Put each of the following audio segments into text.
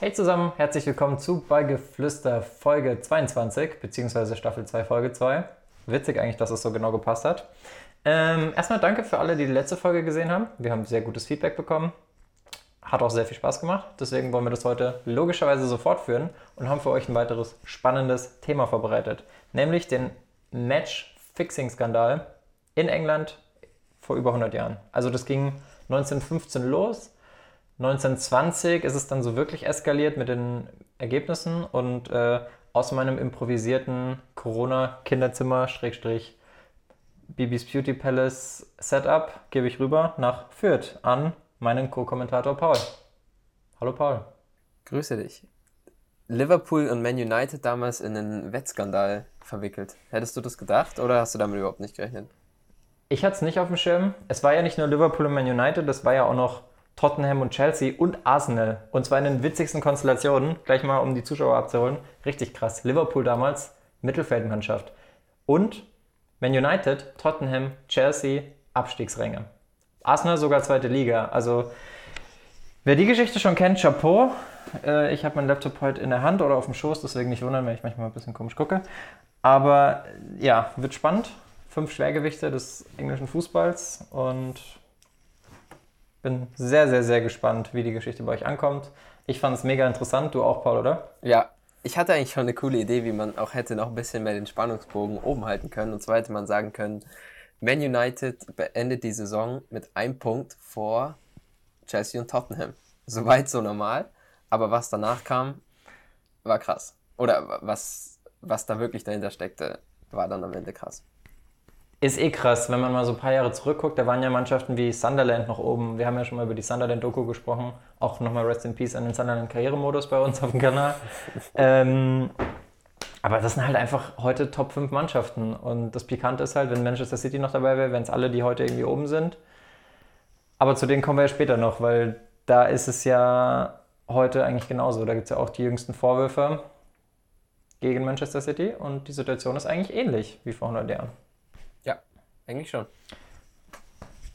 Hey zusammen, herzlich willkommen zu Beigeflüster Folge 22, beziehungsweise Staffel 2 Folge 2. Witzig eigentlich, dass es so genau gepasst hat. Ähm, erstmal danke für alle, die die letzte Folge gesehen haben. Wir haben sehr gutes Feedback bekommen. Hat auch sehr viel Spaß gemacht. Deswegen wollen wir das heute logischerweise so fortführen und haben für euch ein weiteres spannendes Thema vorbereitet. Nämlich den Match-Fixing-Skandal in England vor über 100 Jahren. Also das ging 1915 los 1920 ist es dann so wirklich eskaliert mit den Ergebnissen und äh, aus meinem improvisierten Corona-Kinderzimmer, Schrägstrich Bibis Beauty Palace Setup, gebe ich rüber nach Fürth an meinen Co-Kommentator Paul. Hallo Paul. Grüße dich. Liverpool und Man United damals in einen Wettskandal verwickelt. Hättest du das gedacht oder hast du damit überhaupt nicht gerechnet? Ich hatte es nicht auf dem Schirm. Es war ja nicht nur Liverpool und Man United, das war ja auch noch Tottenham und Chelsea und Arsenal. Und zwar in den witzigsten Konstellationen, gleich mal um die Zuschauer abzuholen. Richtig krass. Liverpool damals, Mittelfeldmannschaft. Und Man United, Tottenham, Chelsea, Abstiegsränge. Arsenal sogar zweite Liga. Also wer die Geschichte schon kennt, Chapeau. Äh, ich habe meinen Laptop heute in der Hand oder auf dem Schoß, deswegen nicht wundern, wenn ich manchmal ein bisschen komisch gucke. Aber ja, wird spannend. Fünf Schwergewichte des englischen Fußballs und bin sehr, sehr, sehr gespannt, wie die Geschichte bei euch ankommt. Ich fand es mega interessant, du auch, Paul, oder? Ja, ich hatte eigentlich schon eine coole Idee, wie man auch hätte noch ein bisschen mehr den Spannungsbogen oben halten können. Und zwar hätte man sagen können, Man United beendet die Saison mit einem Punkt vor Chelsea und Tottenham. Soweit so normal. Aber was danach kam, war krass. Oder was, was da wirklich dahinter steckte, war dann am Ende krass. Ist eh krass, wenn man mal so ein paar Jahre zurückguckt, da waren ja Mannschaften wie Sunderland noch oben. Wir haben ja schon mal über die Sunderland-Doku gesprochen. Auch nochmal Rest in Peace an den Sunderland-Karrieremodus bei uns auf dem Kanal. ähm, aber das sind halt einfach heute Top 5 Mannschaften. Und das Pikante ist halt, wenn Manchester City noch dabei wäre, wären es alle, die heute irgendwie oben sind. Aber zu denen kommen wir ja später noch, weil da ist es ja heute eigentlich genauso. Da gibt es ja auch die jüngsten Vorwürfe gegen Manchester City und die Situation ist eigentlich ähnlich wie vor 100 Jahren. Eigentlich schon.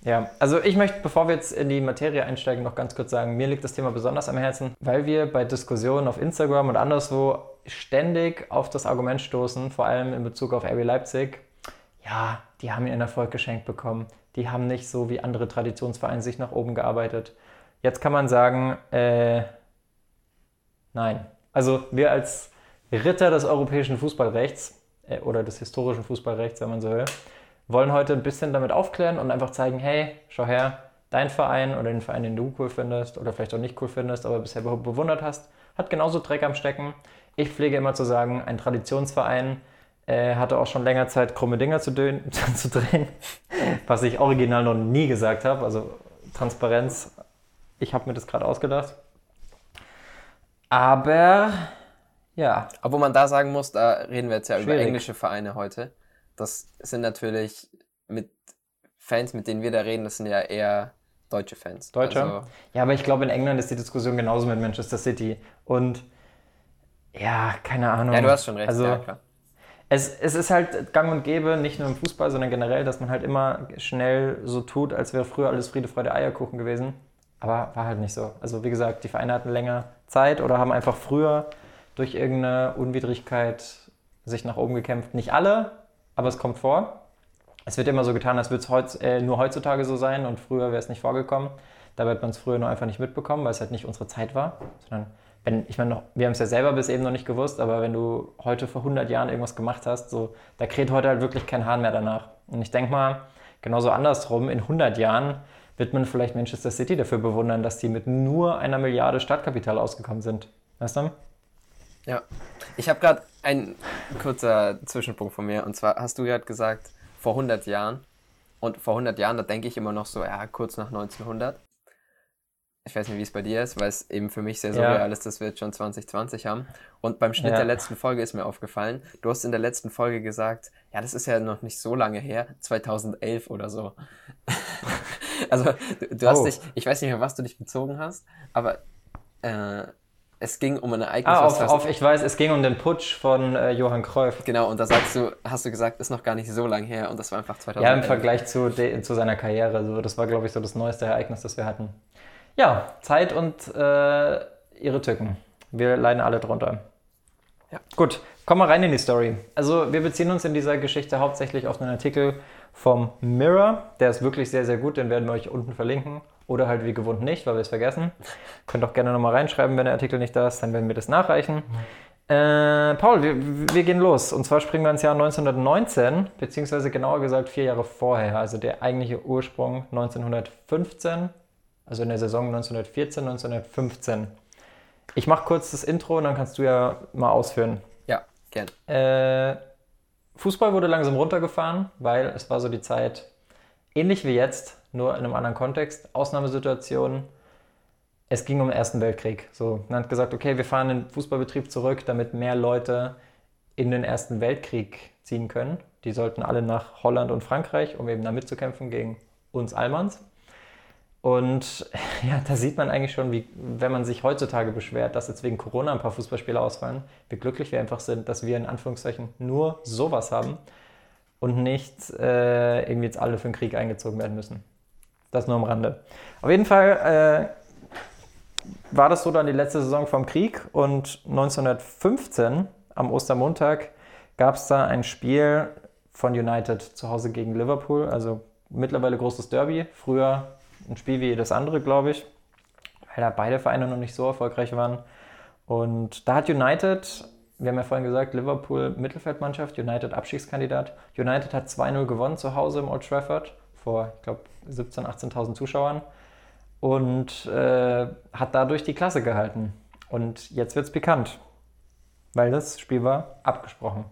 Ja, also ich möchte, bevor wir jetzt in die Materie einsteigen, noch ganz kurz sagen, mir liegt das Thema besonders am Herzen, weil wir bei Diskussionen auf Instagram und anderswo ständig auf das Argument stoßen, vor allem in Bezug auf RB Leipzig. Ja, die haben ihren Erfolg geschenkt bekommen. Die haben nicht so wie andere Traditionsvereine sich nach oben gearbeitet. Jetzt kann man sagen, äh, nein. Also wir als Ritter des europäischen Fußballrechts äh, oder des historischen Fußballrechts, wenn man so will, wollen heute ein bisschen damit aufklären und einfach zeigen, hey, schau her, dein Verein oder den Verein, den du cool findest oder vielleicht auch nicht cool findest, aber bisher bewundert hast, hat genauso Dreck am Stecken. Ich pflege immer zu sagen, ein Traditionsverein äh, hatte auch schon länger Zeit, krumme Dinger zu, zu drehen, was ich original noch nie gesagt habe. Also Transparenz, ich habe mir das gerade ausgedacht. Aber ja. Obwohl man da sagen muss, da reden wir jetzt ja Schwierig. über englische Vereine heute das sind natürlich mit Fans, mit denen wir da reden, das sind ja eher deutsche Fans. Deutsche? Also, ja, aber ich glaube, in England ist die Diskussion genauso mit Manchester City. Und ja, keine Ahnung. Ja, du hast schon recht. Also, ja, klar. Es, es ist halt gang und gäbe, nicht nur im Fußball, sondern generell, dass man halt immer schnell so tut, als wäre früher alles Friede, Freude, Eierkuchen gewesen. Aber war halt nicht so. Also wie gesagt, die Vereine hatten länger Zeit oder haben einfach früher durch irgendeine Unwidrigkeit sich nach oben gekämpft. Nicht alle, aber es kommt vor. Es wird immer so getan, als würde es heutz, äh, nur heutzutage so sein und früher wäre es nicht vorgekommen. Dabei hat man es früher nur einfach nicht mitbekommen, weil es halt nicht unsere Zeit war. Sondern, wenn, ich meine, wir haben es ja selber bis eben noch nicht gewusst, aber wenn du heute vor 100 Jahren irgendwas gemacht hast, so, da kräht heute halt wirklich kein Hahn mehr danach. Und ich denke mal, genauso andersrum, in 100 Jahren wird man vielleicht Manchester City dafür bewundern, dass die mit nur einer Milliarde Startkapital ausgekommen sind. Weißt du? Ja, ich habe gerade ein kurzer Zwischenpunkt von mir. Und zwar hast du gerade gesagt, vor 100 Jahren. Und vor 100 Jahren, da denke ich immer noch so, ja, kurz nach 1900. Ich weiß nicht, wie es bei dir ist, weil es eben für mich sehr surreal ja. ist, dass wir jetzt schon 2020 haben. Und beim Schnitt ja. der letzten Folge ist mir aufgefallen, du hast in der letzten Folge gesagt, ja, das ist ja noch nicht so lange her, 2011 oder so. also, du, du hast oh. dich, ich weiß nicht mehr, was du dich bezogen hast, aber äh, es ging um ein Ereignis. Ah, auf, auf, ich weiß, es ging um den Putsch von äh, Johann Cruyff. Genau, und da sagst du, hast du gesagt, ist noch gar nicht so lang her und das war einfach 2000. Ja, im Vergleich zu, de, zu seiner Karriere. So, das war, glaube ich, so das neueste Ereignis, das wir hatten. Ja, Zeit und äh, ihre Tücken. Wir leiden alle drunter. Ja. Gut, kommen wir rein in die Story. Also wir beziehen uns in dieser Geschichte hauptsächlich auf einen Artikel vom Mirror. Der ist wirklich sehr, sehr gut, den werden wir euch unten verlinken. Oder halt wie gewohnt nicht, weil wir es vergessen. Könnt auch gerne nochmal reinschreiben, wenn der Artikel nicht da ist, dann werden wir das nachreichen. Äh, Paul, wir, wir gehen los. Und zwar springen wir ins Jahr 1919, beziehungsweise genauer gesagt vier Jahre vorher. Also der eigentliche Ursprung 1915, also in der Saison 1914, 1915. Ich mache kurz das Intro und dann kannst du ja mal ausführen. Ja, gern. Äh, Fußball wurde langsam runtergefahren, weil es war so die Zeit, ähnlich wie jetzt, nur in einem anderen Kontext, Ausnahmesituation. Es ging um den Ersten Weltkrieg. So, man hat gesagt, okay, wir fahren den Fußballbetrieb zurück, damit mehr Leute in den Ersten Weltkrieg ziehen können. Die sollten alle nach Holland und Frankreich, um eben da mitzukämpfen gegen uns Almans. Und ja, da sieht man eigentlich schon, wie, wenn man sich heutzutage beschwert, dass jetzt wegen Corona ein paar Fußballspieler ausfallen, wie glücklich wir einfach sind, dass wir in Anführungszeichen nur sowas haben und nicht äh, irgendwie jetzt alle für den Krieg eingezogen werden müssen. Das nur am Rande. Auf jeden Fall äh, war das so dann die letzte Saison vom Krieg und 1915 am Ostermontag gab es da ein Spiel von United zu Hause gegen Liverpool, also mittlerweile großes Derby, früher ein Spiel wie jedes andere, glaube ich, weil da beide Vereine noch nicht so erfolgreich waren. Und da hat United, wir haben ja vorhin gesagt, Liverpool Mittelfeldmannschaft, United Abstiegskandidat. United hat 2-0 gewonnen zu Hause im Old Trafford vor, ich glaube, 17.000, 18.000 Zuschauern und äh, hat dadurch die Klasse gehalten. Und jetzt wird es pikant, weil das Spiel war abgesprochen.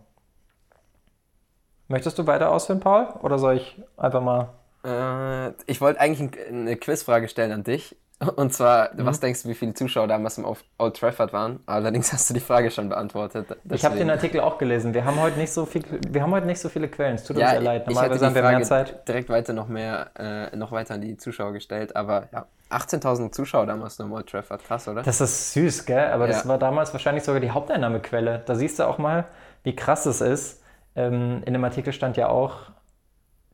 Möchtest du weiter ausführen, Paul? Oder soll ich einfach mal. Äh, ich wollte eigentlich eine Quizfrage stellen an dich. Und zwar, mhm. was denkst du, wie viele Zuschauer damals im Old Trafford waren? Allerdings hast du die Frage schon beantwortet. Deswegen. Ich habe den Artikel auch gelesen. Wir haben heute nicht so viel, wir haben heute nicht so viele Quellen. Es tut ja, uns sehr leid. Normalerweise haben wir mehr Zeit. Direkt weiter noch mehr, äh, noch weiter an die Zuschauer gestellt. Aber ja, 18.000 Zuschauer damals nur im Old Trafford. Krass, oder? Das ist süß, gell? Aber ja. das war damals wahrscheinlich sogar die Haupteinnahmequelle. Da siehst du auch mal, wie krass es ist. Ähm, in dem Artikel stand ja auch,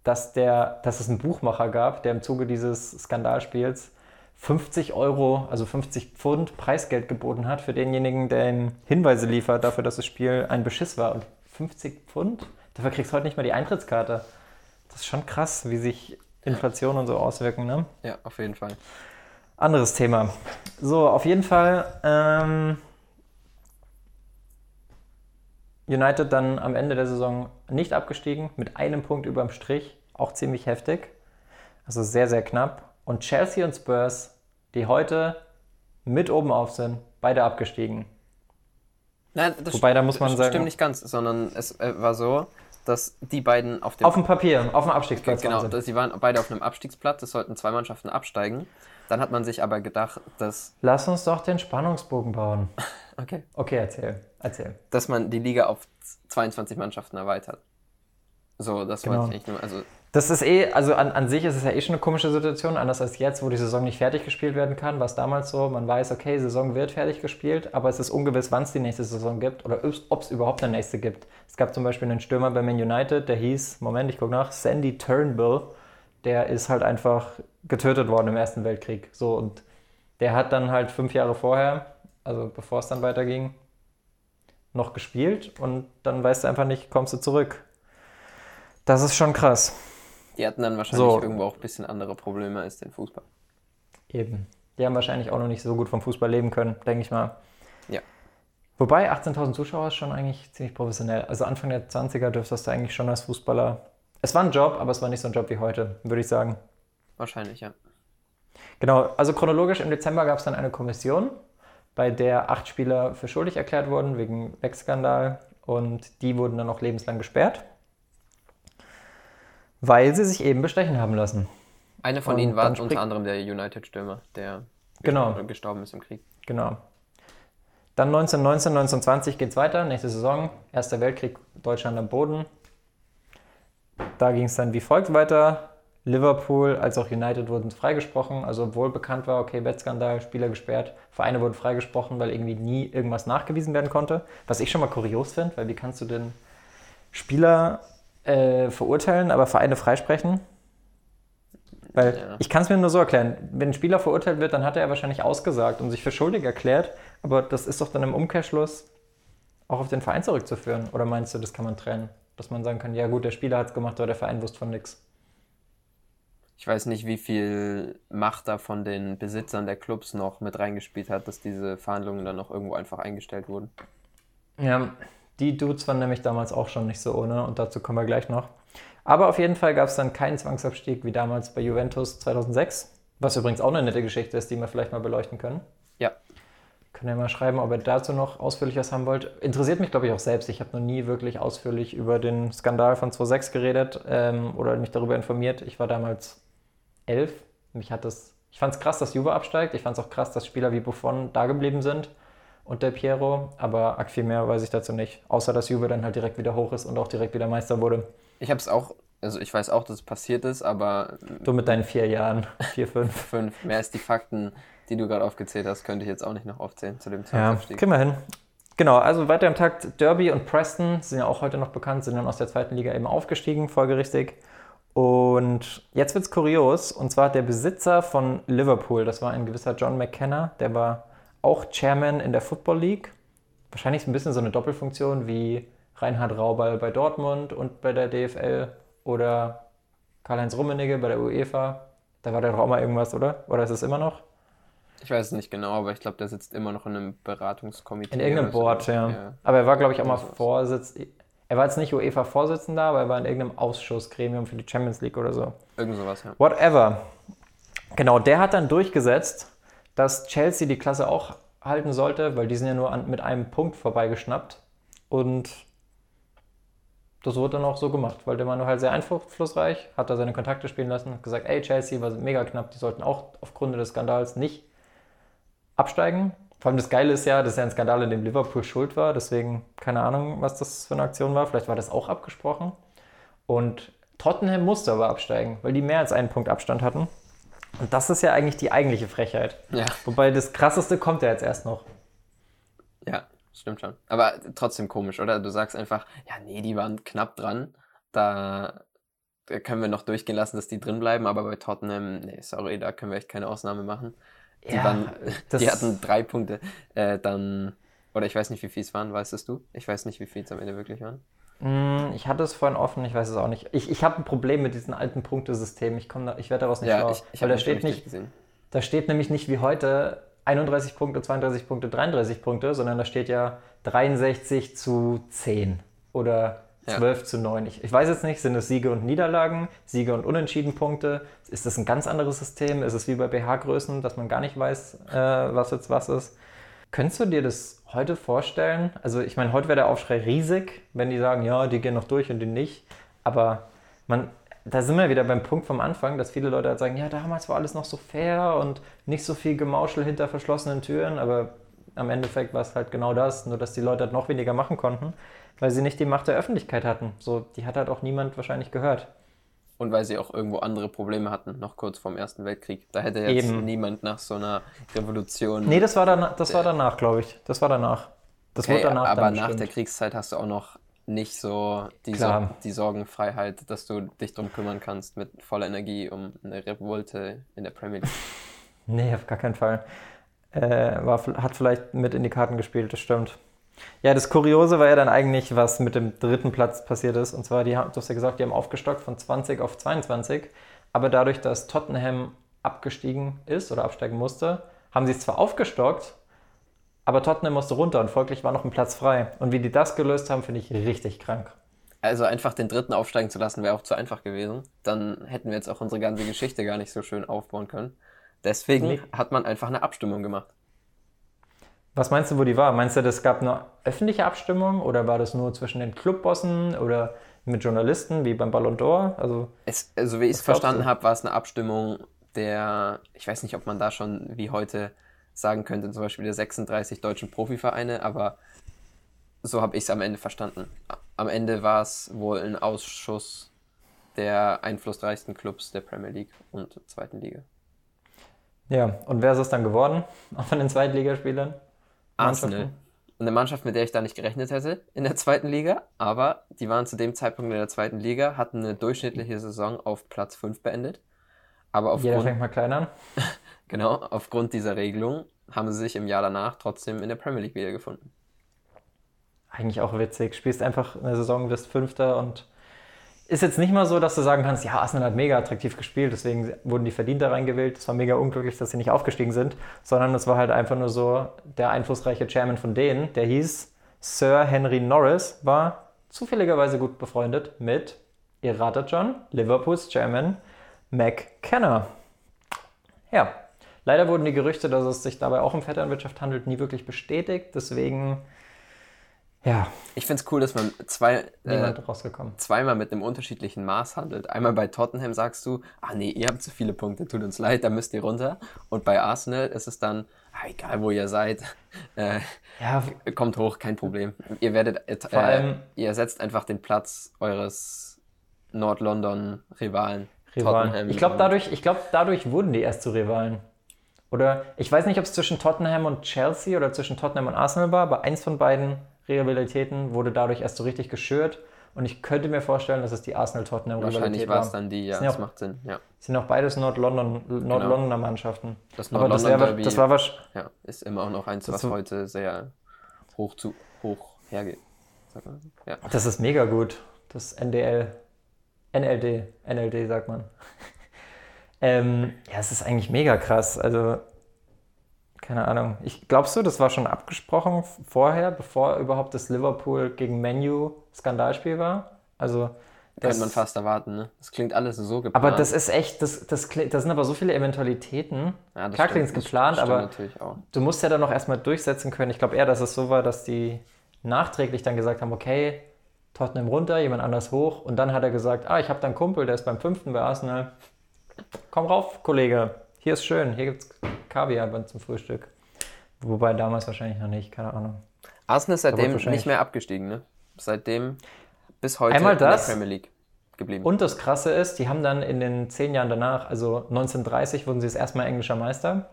dass, der, dass es einen Buchmacher gab, der im Zuge dieses Skandalspiels 50 Euro, also 50 Pfund Preisgeld geboten hat für denjenigen, der ihm Hinweise liefert dafür, dass das Spiel ein Beschiss war. Und 50 Pfund? Dafür kriegst du heute nicht mal die Eintrittskarte. Das ist schon krass, wie sich Inflation und so auswirken, ne? Ja, auf jeden Fall. Anderes Thema. So, auf jeden Fall ähm, United dann am Ende der Saison nicht abgestiegen, mit einem Punkt überm Strich, auch ziemlich heftig. Also sehr, sehr knapp. Und Chelsea und Spurs, die heute mit oben auf sind, beide abgestiegen. Nein, das Wobei, da muss man sagen. stimmt nicht ganz, sondern es äh, war so, dass die beiden auf dem. Auf dem Papier, auf dem Abstiegsplatz. Genau, waren sie waren beide auf einem Abstiegsplatz, es sollten zwei Mannschaften absteigen. Dann hat man sich aber gedacht, dass. Lass uns doch den Spannungsbogen bauen. okay. Okay, erzähl. Erzähl. Dass man die Liga auf 22 Mannschaften erweitert. So, das genau. wollte ich nur. Also das ist eh, also an, an sich ist es ja eh schon eine komische Situation, anders als jetzt, wo die Saison nicht fertig gespielt werden kann. War es damals so, man weiß, okay, Saison wird fertig gespielt, aber es ist ungewiss, wann es die nächste Saison gibt oder ob es überhaupt eine nächste gibt. Es gab zum Beispiel einen Stürmer bei Man United, der hieß, Moment, ich gucke nach, Sandy Turnbull. Der ist halt einfach getötet worden im Ersten Weltkrieg. So, und der hat dann halt fünf Jahre vorher, also bevor es dann weiterging, noch gespielt und dann weißt du einfach nicht, kommst du zurück. Das ist schon krass. Die hatten dann wahrscheinlich so. irgendwo auch ein bisschen andere Probleme als den Fußball. Eben. Die haben wahrscheinlich auch noch nicht so gut vom Fußball leben können, denke ich mal. Ja. Wobei 18.000 Zuschauer ist schon eigentlich ziemlich professionell. Also Anfang der 20er dürftest du eigentlich schon als Fußballer. Es war ein Job, aber es war nicht so ein Job wie heute, würde ich sagen. Wahrscheinlich, ja. Genau, also chronologisch im Dezember gab es dann eine Kommission, bei der acht Spieler für schuldig erklärt wurden wegen Wegskandal und die wurden dann auch lebenslang gesperrt. Weil sie sich eben bestechen haben lassen. Einer von und ihnen war unter anderem der United-Stürmer, der genau. gestorben ist im Krieg. Genau. Dann 1919, 1920 geht es weiter, nächste Saison, Erster Weltkrieg, Deutschland am Boden. Da ging es dann wie folgt weiter. Liverpool als auch United wurden freigesprochen, also obwohl bekannt war, okay, Wettskandal, Spieler gesperrt, Vereine wurden freigesprochen, weil irgendwie nie irgendwas nachgewiesen werden konnte. Was ich schon mal kurios finde, weil wie kannst du denn Spieler äh, verurteilen, aber Vereine freisprechen? Weil ja. ich kann es mir nur so erklären, wenn ein Spieler verurteilt wird, dann hat er wahrscheinlich ausgesagt und sich für schuldig erklärt, aber das ist doch dann im Umkehrschluss auch auf den Verein zurückzuführen. Oder meinst du, das kann man trennen? Dass man sagen kann, ja gut, der Spieler hat es gemacht, aber der Verein wusste von nichts. Ich weiß nicht, wie viel Macht da von den Besitzern der Clubs noch mit reingespielt hat, dass diese Verhandlungen dann noch irgendwo einfach eingestellt wurden. Ja, die Dudes waren nämlich damals auch schon nicht so ohne und dazu kommen wir gleich noch. Aber auf jeden Fall gab es dann keinen Zwangsabstieg wie damals bei Juventus 2006, was übrigens auch eine nette Geschichte ist, die wir vielleicht mal beleuchten können. Ja. Könnt ihr mal schreiben, ob ihr dazu noch ausführlich was haben wollt. Interessiert mich, glaube ich, auch selbst. Ich habe noch nie wirklich ausführlich über den Skandal von 2006 geredet ähm, oder mich darüber informiert. Ich war damals elf. Mich hat das, ich fand es krass, dass Juve absteigt. Ich fand es auch krass, dass Spieler wie Buffon da geblieben sind und der Piero. Aber arg viel mehr weiß ich dazu nicht. Außer, dass Juve dann halt direkt wieder hoch ist und auch direkt wieder Meister wurde. Ich habe es auch, also ich weiß auch, dass es passiert ist, aber. Du mit deinen vier Jahren, vier, fünf. fünf. Mehr als die Fakten, die du gerade aufgezählt hast, könnte ich jetzt auch nicht noch aufzählen zu dem Ja, kriegen wir hin. Genau, also weiter im Takt. Derby und Preston sind ja auch heute noch bekannt, sind dann aus der zweiten Liga eben aufgestiegen, folgerichtig. Und jetzt wird es kurios, und zwar der Besitzer von Liverpool, das war ein gewisser John McKenna, der war auch Chairman in der Football League. Wahrscheinlich so ein bisschen so eine Doppelfunktion wie Reinhard Raubal bei Dortmund und bei der DFL oder Karl-Heinz Rummenigge bei der UEFA. Da war der doch auch mal irgendwas, oder? Oder ist es immer noch? Ich weiß es nicht genau, aber ich glaube, der sitzt immer noch in einem Beratungskomitee. In irgendeinem Board, so. ja. ja. Aber er war, glaube ich, auch mal Vorsitzender er war jetzt nicht UEFA-Vorsitzender, aber er war in irgendeinem Ausschussgremium für die Champions League oder so. Irgend sowas, ja. Whatever. Genau, der hat dann durchgesetzt, dass Chelsea die Klasse auch halten sollte, weil die sind ja nur an, mit einem Punkt vorbeigeschnappt. Und das wurde dann auch so gemacht, weil der Mann halt sehr einflussreich, hat da seine Kontakte spielen lassen, hat gesagt, ey, Chelsea war mega knapp, die sollten auch aufgrund des Skandals nicht absteigen. Vor allem das Geile ist ja, das ist ja ein Skandal, in dem Liverpool schuld war. Deswegen keine Ahnung, was das für eine Aktion war. Vielleicht war das auch abgesprochen. Und Tottenham musste aber absteigen, weil die mehr als einen Punkt Abstand hatten. Und das ist ja eigentlich die eigentliche Frechheit. Ja. Wobei das Krasseste kommt ja jetzt erst noch. Ja, stimmt schon. Aber trotzdem komisch, oder? Du sagst einfach, ja, nee, die waren knapp dran. Da, da können wir noch durchgehen lassen, dass die drin bleiben. Aber bei Tottenham, nee, sorry, da können wir echt keine Ausnahme machen. Die, ja, waren, die hatten drei Punkte. Äh, dann, oder ich weiß nicht, wie viel es waren, weißt es du? Ich weiß nicht, wie viel es am Ende wirklich waren. Mm, ich hatte es vorhin offen, ich weiß es auch nicht. Ich, ich habe ein Problem mit diesem alten Punktesystem. Ich, da, ich werde daraus nicht ja, schlau. Ich, ich weil da steht nicht, gesehen. da steht nämlich nicht wie heute 31 Punkte, 32 Punkte, 33 Punkte, sondern da steht ja 63 zu 10 oder 12 ja. zu 9. Ich, ich, weiß jetzt nicht, sind es Siege und Niederlagen, Siege und Unentschieden-Punkte? Ist das ein ganz anderes System? Ist es wie bei BH-Größen, dass man gar nicht weiß, äh, was jetzt was ist? Könntest du dir das heute vorstellen? Also ich meine, heute wäre der Aufschrei riesig, wenn die sagen, ja, die gehen noch durch und die nicht. Aber man, da sind wir wieder beim Punkt vom Anfang, dass viele Leute halt sagen, ja, damals war alles noch so fair und nicht so viel Gemauschel hinter verschlossenen Türen. Aber am Endeffekt war es halt genau das, nur dass die Leute halt noch weniger machen konnten weil sie nicht die Macht der Öffentlichkeit hatten. So, die hat halt auch niemand wahrscheinlich gehört. Und weil sie auch irgendwo andere Probleme hatten, noch kurz vorm Ersten Weltkrieg. Da hätte jetzt Eben. niemand nach so einer Revolution. Nee, das war, danach, das war danach, glaube ich. Das war danach. Das okay, wurde danach. Aber nach der Kriegszeit hast du auch noch nicht so die, Sor die Sorgenfreiheit, dass du dich darum kümmern kannst mit voller Energie um eine Revolte in der Premier League. nee, auf gar keinen Fall. Äh, war, hat vielleicht mit in die Karten gespielt, das stimmt. Ja, das Kuriose war ja dann eigentlich, was mit dem dritten Platz passiert ist. Und zwar, die, du hast ja gesagt, die haben aufgestockt von 20 auf 22. Aber dadurch, dass Tottenham abgestiegen ist oder absteigen musste, haben sie es zwar aufgestockt, aber Tottenham musste runter und folglich war noch ein Platz frei. Und wie die das gelöst haben, finde ich richtig krank. Also einfach den dritten aufsteigen zu lassen, wäre auch zu einfach gewesen. Dann hätten wir jetzt auch unsere ganze Geschichte gar nicht so schön aufbauen können. Deswegen nee. hat man einfach eine Abstimmung gemacht. Was meinst du, wo die war? Meinst du, es gab eine öffentliche Abstimmung oder war das nur zwischen den Clubbossen oder mit Journalisten wie beim Ballon d'Or? Also, es, also wie ich es verstanden habe, war es eine Abstimmung der, ich weiß nicht, ob man da schon wie heute sagen könnte, zum Beispiel der 36 deutschen Profivereine, aber so habe ich es am Ende verstanden. Am Ende war es wohl ein Ausschuss der einflussreichsten Clubs der Premier League und der zweiten Liga. Ja, und wer ist es dann geworden von den Zweitligaspielern? Arsenal. Eine Mannschaft, mit der ich da nicht gerechnet hätte in der zweiten Liga, aber die waren zu dem Zeitpunkt in der zweiten Liga, hatten eine durchschnittliche Saison auf Platz 5 beendet. Aber aufgrund, Jeder fängt mal klein an. genau, aufgrund dieser Regelung haben sie sich im Jahr danach trotzdem in der Premier League wiedergefunden. Eigentlich auch witzig. Spielst einfach eine Saison, wirst Fünfter und ist jetzt nicht mal so, dass du sagen kannst, ja, Arsenal hat mega attraktiv gespielt, deswegen wurden die verdient da reingewählt. Es war mega unglücklich, dass sie nicht aufgestiegen sind, sondern es war halt einfach nur so, der einflussreiche Chairman von denen, der hieß Sir Henry Norris, war zufälligerweise gut befreundet mit, ihr ratet schon, Liverpools Chairman McKenna. Ja, leider wurden die Gerüchte, dass es sich dabei auch um Vetternwirtschaft handelt, nie wirklich bestätigt, deswegen ja. Ich finde es cool, dass man zwei, äh, rausgekommen. zweimal mit einem unterschiedlichen Maß handelt. Einmal bei Tottenham sagst du, ah nee, ihr habt zu viele Punkte, tut uns leid, da müsst ihr runter. Und bei Arsenal ist es dann, ah, egal wo ihr seid, äh, ja. kommt hoch, kein Problem. Ihr werdet, äh, Vor allem, ihr setzt einfach den Platz eures Nord-London-Rivalen. Rivalen. Ich glaube, dadurch, glaub, dadurch wurden die erst zu Rivalen. Oder ich weiß nicht, ob es zwischen Tottenham und Chelsea oder zwischen Tottenham und Arsenal war, aber eins von beiden Rivalitäten wurde dadurch erst so richtig geschürt. Und ich könnte mir vorstellen, dass es die Arsenal-Tottenham-Rivalität war. Wahrscheinlich war es dann die, ja, das auch, macht Sinn. Ja. Sind auch beides Nord-London, Nord-Londoner genau. Mannschaften. Das Nord Aber das, wär, das war. Ja, ist immer auch noch eins, was so, heute sehr hoch, zu, hoch hergeht. Ja. Das ist mega gut. Das NDL, NLD, NLD sagt man. ähm, ja, es ist eigentlich mega krass. Also keine Ahnung. Ich glaubst du, das war schon abgesprochen vorher, bevor überhaupt das Liverpool gegen Menu Skandalspiel war? Also das könnte man fast erwarten, ne? Das klingt alles so geplant. Aber das ist echt, das, das, das sind aber so viele Eventualitäten. Ja, Klar klingt es geplant, aber du musst ja dann noch erstmal durchsetzen können. Ich glaube eher, dass es so war, dass die nachträglich dann gesagt haben, okay, Tottenham runter, jemand anders hoch. Und dann hat er gesagt, ah, ich habe da einen Kumpel, der ist beim fünften bei Arsenal. Komm rauf, Kollege. Hier ist schön, hier gibt es Kaviar zum Frühstück. Wobei damals wahrscheinlich noch nicht, keine Ahnung. Arsenal ist seitdem nicht mehr abgestiegen, ne? Seitdem bis heute Einmal das, in der Premier League geblieben. Und das Krasse ist, die haben dann in den zehn Jahren danach, also 1930 wurden sie das erste Mal englischer Meister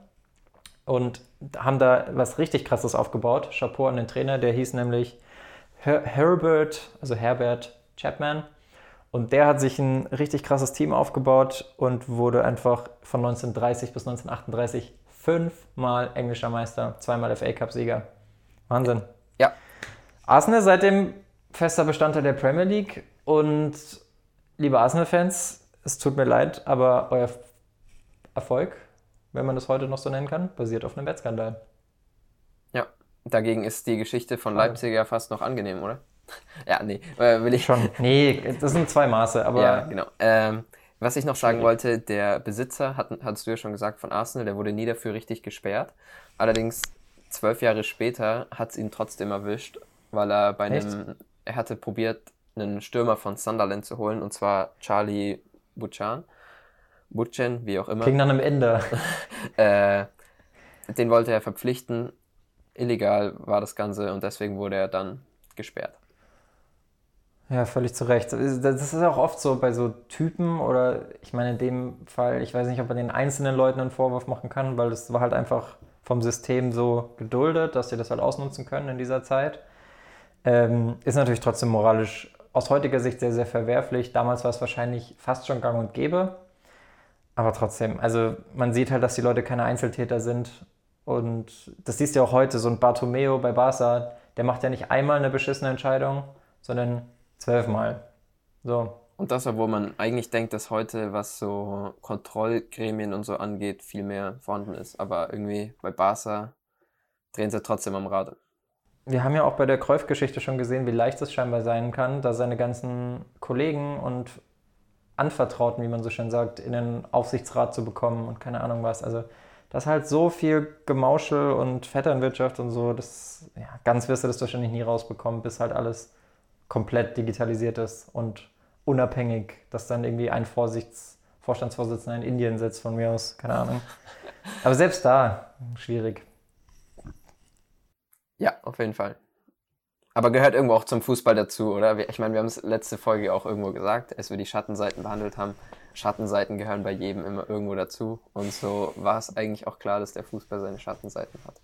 und haben da was richtig Krasses aufgebaut. Chapeau an den Trainer, der hieß nämlich Her Herbert, also Herbert Chapman. Und der hat sich ein richtig krasses Team aufgebaut und wurde einfach von 1930 bis 1938 fünfmal englischer Meister, zweimal FA Cup-Sieger. Wahnsinn. Ja. Arsenal seitdem fester Bestandteil der Premier League und liebe Arsenal-Fans, es tut mir leid, aber euer Erfolg, wenn man das heute noch so nennen kann, basiert auf einem Wettskandal. Ja, dagegen ist die Geschichte von Leipzig ja fast noch angenehm, oder? ja, nee, äh, will ich schon. Nee, das sind zwei Maße, aber. Ja, genau. Ähm, was ich noch sagen wollte, der Besitzer, hat, hattest du ja schon gesagt, von Arsenal, der wurde nie dafür richtig gesperrt. Allerdings zwölf Jahre später hat es ihn trotzdem erwischt, weil er bei Echt? einem, er hatte probiert, einen Stürmer von Sunderland zu holen, und zwar Charlie Buchan. Butchen, wie auch immer. Klingt nach einem Ende. äh, den wollte er verpflichten. Illegal war das Ganze und deswegen wurde er dann gesperrt. Ja, völlig zu Recht. Das ist auch oft so bei so Typen oder ich meine in dem Fall, ich weiß nicht, ob man den einzelnen Leuten einen Vorwurf machen kann, weil es war halt einfach vom System so geduldet, dass sie das halt ausnutzen können in dieser Zeit. Ähm, ist natürlich trotzdem moralisch aus heutiger Sicht sehr, sehr verwerflich. Damals war es wahrscheinlich fast schon gang und gäbe. Aber trotzdem, also man sieht halt, dass die Leute keine Einzeltäter sind. Und das siehst du ja auch heute, so ein Bartomeo bei Barca, der macht ja nicht einmal eine beschissene Entscheidung, sondern Zwölfmal. So. Und das, obwohl man eigentlich denkt, dass heute, was so Kontrollgremien und so angeht, viel mehr vorhanden ist. Aber irgendwie bei Barca drehen sie trotzdem am Rad. Wir haben ja auch bei der Kräuf-Geschichte schon gesehen, wie leicht es scheinbar sein kann, da seine ganzen Kollegen und Anvertrauten, wie man so schön sagt, in den Aufsichtsrat zu bekommen und keine Ahnung was. Also das ist halt so viel Gemauschel und Vetternwirtschaft und so, das ja, ganz wirst du das wahrscheinlich nie rausbekommen, bis halt alles komplett digitalisiert ist und unabhängig, dass dann irgendwie ein Vorsichts Vorstandsvorsitzender in Indien sitzt von mir aus, keine Ahnung. Aber selbst da, schwierig. Ja, auf jeden Fall. Aber gehört irgendwo auch zum Fußball dazu, oder? Ich meine, wir haben es letzte Folge auch irgendwo gesagt, als wir die Schattenseiten behandelt haben. Schattenseiten gehören bei jedem immer irgendwo dazu. Und so war es eigentlich auch klar, dass der Fußball seine Schattenseiten hat.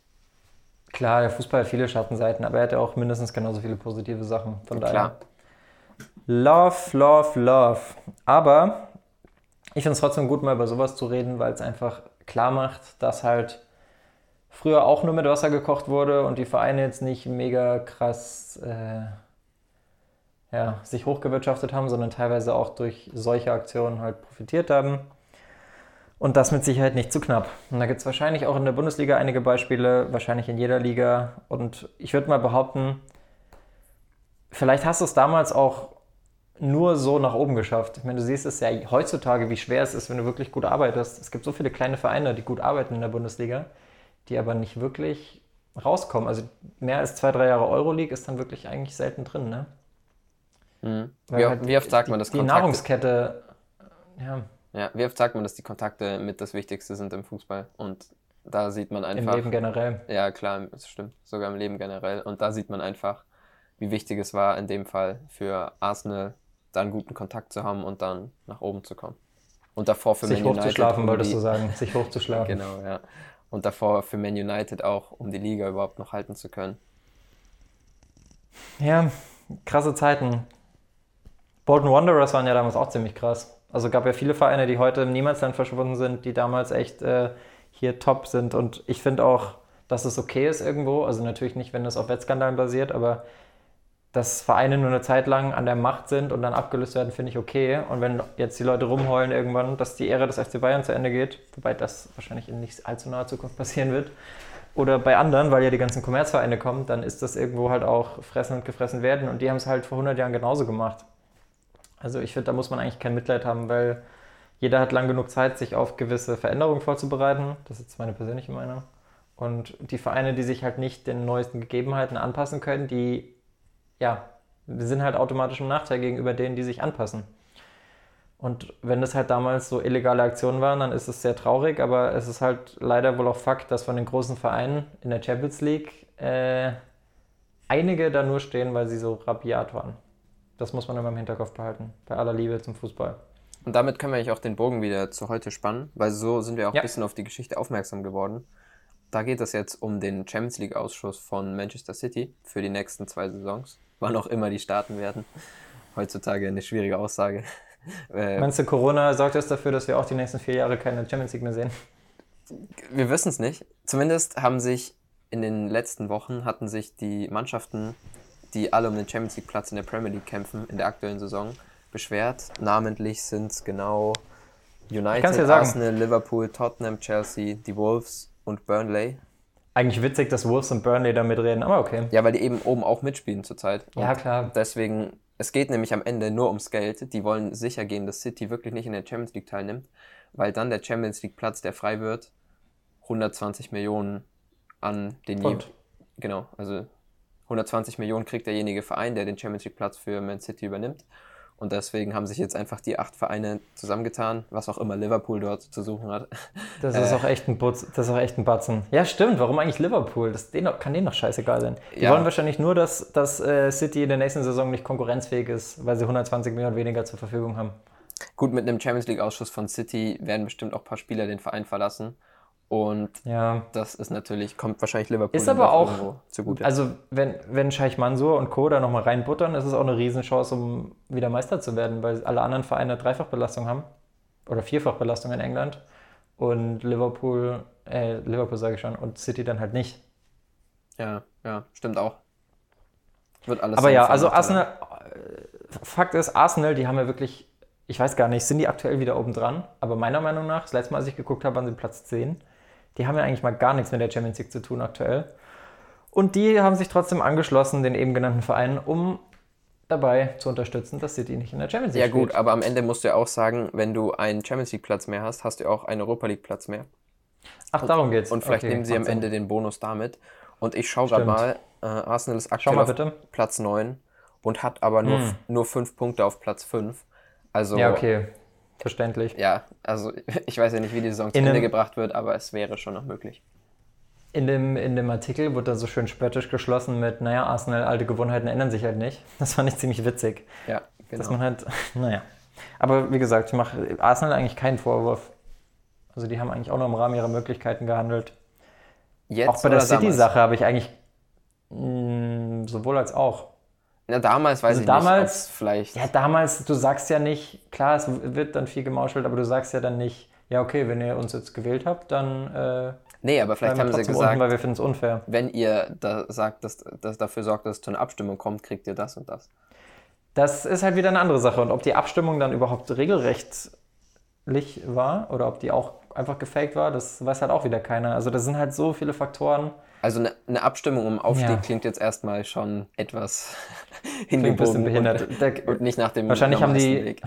Klar, der Fußball hat viele Schattenseiten, aber er hat ja auch mindestens genauso viele positive Sachen. Von daher. Klar. Love, love, love. Aber ich finde es trotzdem gut, mal über sowas zu reden, weil es einfach klar macht, dass halt früher auch nur mit Wasser gekocht wurde und die Vereine jetzt nicht mega krass äh, ja, sich hochgewirtschaftet haben, sondern teilweise auch durch solche Aktionen halt profitiert haben. Und das mit Sicherheit nicht zu knapp. Und da gibt es wahrscheinlich auch in der Bundesliga einige Beispiele, wahrscheinlich in jeder Liga. Und ich würde mal behaupten, vielleicht hast du es damals auch nur so nach oben geschafft. Ich meine, du siehst es ja heutzutage, wie schwer es ist, wenn du wirklich gut arbeitest. Es gibt so viele kleine Vereine, die gut arbeiten in der Bundesliga, die aber nicht wirklich rauskommen. Also mehr als zwei, drei Jahre Euroleague ist dann wirklich eigentlich selten drin, ne? Mhm. Wie, halt wie, oft sagt die, man das? Die Nahrungskette, ja. Ja, wie oft sagt man, dass die Kontakte mit das Wichtigste sind im Fußball? Und da sieht man einfach. Im Leben generell. Ja, klar, das stimmt. Sogar im Leben generell. Und da sieht man einfach, wie wichtig es war, in dem Fall für Arsenal da einen guten Kontakt zu haben und dann nach oben zu kommen. Und davor für Sich Man United. hochzuschlafen, um wolltest du sagen. Sich hochzuschlafen. Genau, ja. Und davor für Man United auch, um die Liga überhaupt noch halten zu können. Ja, krasse Zeiten. Bolton Wanderers waren ja damals auch ziemlich krass. Also gab ja viele Vereine, die heute im Niemandsland verschwunden sind, die damals echt äh, hier top sind. Und ich finde auch, dass es okay ist irgendwo. Also natürlich nicht, wenn das auf Wettskandalen basiert, aber dass Vereine nur eine Zeit lang an der Macht sind und dann abgelöst werden, finde ich okay. Und wenn jetzt die Leute rumheulen irgendwann, dass die Ära des FC Bayern zu Ende geht, wobei das wahrscheinlich in nicht allzu naher Zukunft passieren wird, oder bei anderen, weil ja die ganzen Kommerzvereine kommen, dann ist das irgendwo halt auch fressen und gefressen werden. Und die haben es halt vor 100 Jahren genauso gemacht. Also ich finde, da muss man eigentlich kein Mitleid haben, weil jeder hat lang genug Zeit, sich auf gewisse Veränderungen vorzubereiten. Das ist jetzt meine persönliche Meinung. Und die Vereine, die sich halt nicht den neuesten Gegebenheiten anpassen können, die ja, sind halt automatisch im Nachteil gegenüber denen, die sich anpassen. Und wenn das halt damals so illegale Aktionen waren, dann ist es sehr traurig, aber es ist halt leider wohl auch Fakt, dass von den großen Vereinen in der Champions League äh, einige da nur stehen, weil sie so rabiat waren. Das muss man immer im Hinterkopf behalten, bei aller Liebe zum Fußball. Und damit können wir eigentlich auch den Bogen wieder zu heute spannen, weil so sind wir auch Ja. ein bisschen auf die Geschichte aufmerksam geworden. Da geht es jetzt um den Champions League-Ausschuss von Manchester City für die nächsten zwei Saisons. Wann auch immer die starten werden. Heutzutage eine schwierige Aussage. Meinst du, Corona sorgt jetzt dafür, dass wir auch die nächsten vier Jahre keine Champions League mehr sehen? wir wissen es nicht. Zumindest haben sich in den letzten Wochen hatten sich die Mannschaften, die alle um den Champions League Platz in der Premier League kämpfen, in der aktuellen Saison beschwert. Namentlich sind es genau United, sagen. Arsenal, Liverpool, Tottenham, Chelsea, die Wolves und Burnley. Eigentlich witzig, dass Wolves und Burnley da mitreden, aber okay. Ja, weil die eben oben auch mitspielen zurzeit. Ja, klar. Deswegen, es geht nämlich am Ende nur ums Geld. Die wollen sicher gehen, dass City wirklich nicht in der Champions League teilnimmt, weil dann der Champions League Platz, der frei wird, 120 Millionen an den Pfund. Genau, also 120 Millionen kriegt derjenige Verein, der den Champions League Platz für Man City übernimmt. Und deswegen haben sich jetzt einfach die acht Vereine zusammengetan, was auch immer Liverpool dort zu suchen hat. Das ist Äh. auch echt ein Butz, das ist auch echt ein Batzen. Ja, stimmt. Warum eigentlich Liverpool? Das denen, kann denen doch scheißegal sein. Die Ja. wollen wahrscheinlich nur, dass, dass äh, City in der nächsten Saison nicht konkurrenzfähig ist, weil sie 120 Millionen weniger zur Verfügung haben. Gut, mit einem Champions League Ausschuss von City werden bestimmt auch ein paar Spieler den Verein verlassen. Und Ja. das ist natürlich, kommt wahrscheinlich Liverpool Ist aber auch- zugute. Also, wenn, wenn Scheich Mansour und Co. da nochmal reinbuttern, ist es auch eine Riesenchance, um wieder Meister zu werden, weil alle anderen Vereine Dreifachbelastung haben. Oder Vierfachbelastung in England. Und Liverpool, äh, Liverpool sage ich schon, und City dann halt nicht. Ja, ja, stimmt auch. Wird alles Aber ja, also Arsenal, äh, Fakt ist, Arsenal, die haben ja wirklich, ich weiß gar nicht, sind die aktuell wieder oben dran? Aber meiner Meinung nach, das letzte Mal, als ich geguckt habe, waren sie Platz 10. Die haben ja eigentlich mal gar nichts mit der Champions League zu tun aktuell. Und die haben sich trotzdem angeschlossen, den eben genannten Vereinen, um dabei zu unterstützen, dass City nicht in der Champions League Ja gut, spielt. aber am Ende musst du ja auch sagen, wenn du einen Champions League Platz mehr hast, hast du auch einen Europa League Platz mehr. Ach, darum geht's. Und vielleicht Okay, nehmen sie am. Ende den Bonus damit. Und ich schaue gerade mal, äh, Arsenal ist aktuell mal auf. Platz 9 und hat aber nur, Hm. nur 5 Punkte auf Platz 5. Also Ja, okay. Verständlich. ja, also ich weiß ja nicht, wie die Saison zu In Ende einem- gebracht wird, aber es wäre schon noch möglich. In dem, in dem Artikel wurde da so schön spöttisch geschlossen mit, naja, Arsenal, alte Gewohnheiten ändern sich halt nicht. Das fand ich ziemlich witzig. Ja, Dass genau. man halt, naja. Aber wie gesagt, ich mache Arsenal eigentlich keinen Vorwurf. Also die haben eigentlich auch nur im Rahmen ihrer Möglichkeiten gehandelt. Jetzt auch bei der? City-Sache habe ich eigentlich mh, sowohl als auch. Ja, damals weiß Also ich damals- nicht, vielleicht. Ja, damals, du sagst ja nicht, klar, es wird dann viel gemauschelt, aber du sagst ja dann nicht, ja, okay, wenn ihr uns jetzt gewählt habt, dann äh, Nee, aber vielleicht haben sie gesagt, unten, weil wir finden es unfair. wenn ihr da sagt, dass das dafür sorgt, dass es zu einer Abstimmung kommt, kriegt ihr das und das. Das ist halt wieder eine andere Sache. Und ob die Abstimmung dann überhaupt regelrechtlich war oder ob die auch einfach gefaked war, das weiß halt auch wieder keiner. Also das sind halt so viele Faktoren. Also eine, eine Abstimmung um Aufstieg Ja. klingt jetzt erstmal schon etwas ein hingebogen bisschen behindert. Und, Der- und nicht nach dem Wahrscheinlich haben die- Weg.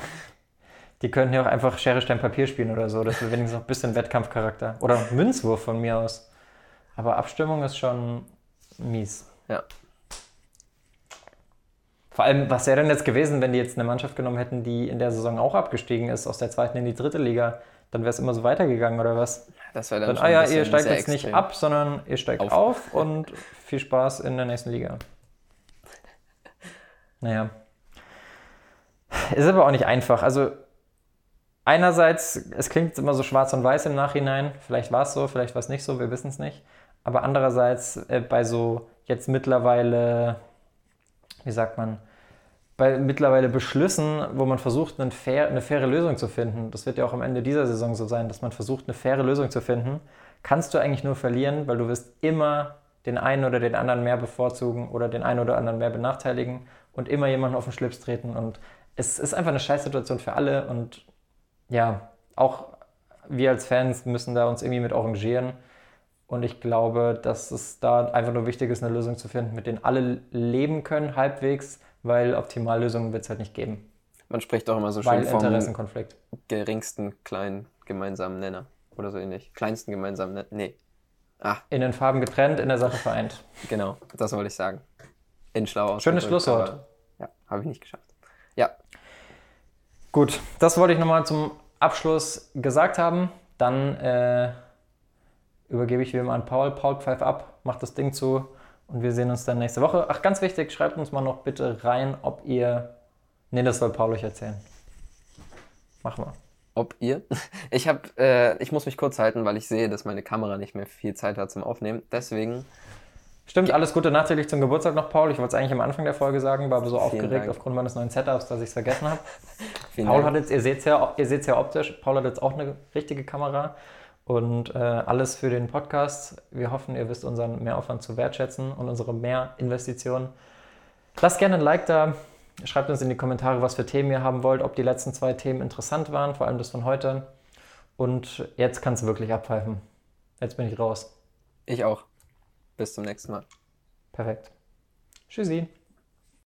Die könnten ja auch einfach Schere, Stein, Papier spielen oder so. Das wäre wenigstens noch ein bisschen Wettkampfcharakter. Oder Münzwurf von mir aus. Aber Abstimmung ist schon mies. Ja. Vor allem, was wäre denn jetzt gewesen, wenn die jetzt eine Mannschaft genommen hätten, die in der Saison auch abgestiegen ist, aus der zweiten in die dritte Liga? Dann wäre es immer so weitergegangen oder was? Das wäre dann, Dann, schon ah ja, ihr steigt jetzt nicht extrem. ab, sondern ihr steigt Auf. auf, und viel Spaß in der nächsten Liga. Naja. Ist aber auch nicht einfach. Also, einerseits, es klingt immer so schwarz und weiß im Nachhinein. Vielleicht war es so, vielleicht war es nicht so, wir wissen es nicht. Aber andererseits, äh, bei so jetzt mittlerweile, wie sagt man, bei mittlerweile Beschlüssen, wo man versucht, eine, fair, eine faire Lösung zu finden, das wird ja auch am Ende dieser Saison so sein, dass man versucht, eine faire Lösung zu finden, kannst du eigentlich nur verlieren, weil du wirst immer den einen oder den anderen mehr bevorzugen oder den einen oder anderen mehr benachteiligen und immer jemanden auf den Schlips treten. Und es ist einfach eine Scheißsituation für alle und ja, auch wir als Fans müssen da uns irgendwie mit arrangieren. Und ich glaube, dass es da einfach nur wichtig ist, eine Lösung zu finden, mit denen alle leben können, halbwegs, weil Optimallösungen wird es halt nicht geben. Man spricht auch immer so schön vom Interessenkonflikt. geringsten kleinen gemeinsamen Nenner. Oder so ähnlich. Kleinsten gemeinsamen Nenner. Nee. Ah, In den Farben getrennt, in der Sache vereint. genau. Das wollte ich sagen. In schlau Schönes Schlusswort. Ja, habe ich nicht geschafft. Ja, Gut, das wollte ich nochmal zum Abschluss gesagt haben. Dann äh, übergebe ich wie immer an Paul. Paul pfeift ab, macht das Ding zu und wir sehen uns dann nächste Woche. Ach, ganz wichtig, schreibt uns mal noch bitte rein, ob ihr. Nee, das soll Paul euch erzählen. Mach mal. ob ihr. Ich habe, äh, ich muss mich kurz halten, weil ich sehe, dass meine Kamera nicht mehr viel Zeit hat zum Aufnehmen. Deswegen, Stimmt, alles Gute nachträglich zum Geburtstag noch, Paul. Ich wollte es eigentlich am Anfang der Folge sagen, war aber so aufgeregt Dank. aufgrund meines neuen Setups, dass ich es vergessen habe. vielen Paul Dank. hat jetzt, ihr seht es ja, ihr seht's ja optisch, Paul hat jetzt auch eine richtige Kamera und äh, alles für den Podcast. Wir hoffen, ihr wisst unseren Mehraufwand zu wertschätzen und unsere Mehrinvestitionen. Lasst gerne ein Like da, schreibt uns in die Kommentare, was für Themen ihr haben wollt, ob die letzten zwei Themen interessant waren, vor allem das von heute. Und jetzt kannst du wirklich abpfeifen. Jetzt bin ich raus. Ich auch. Bis zum nächsten Mal. Perfekt. Tschüssi.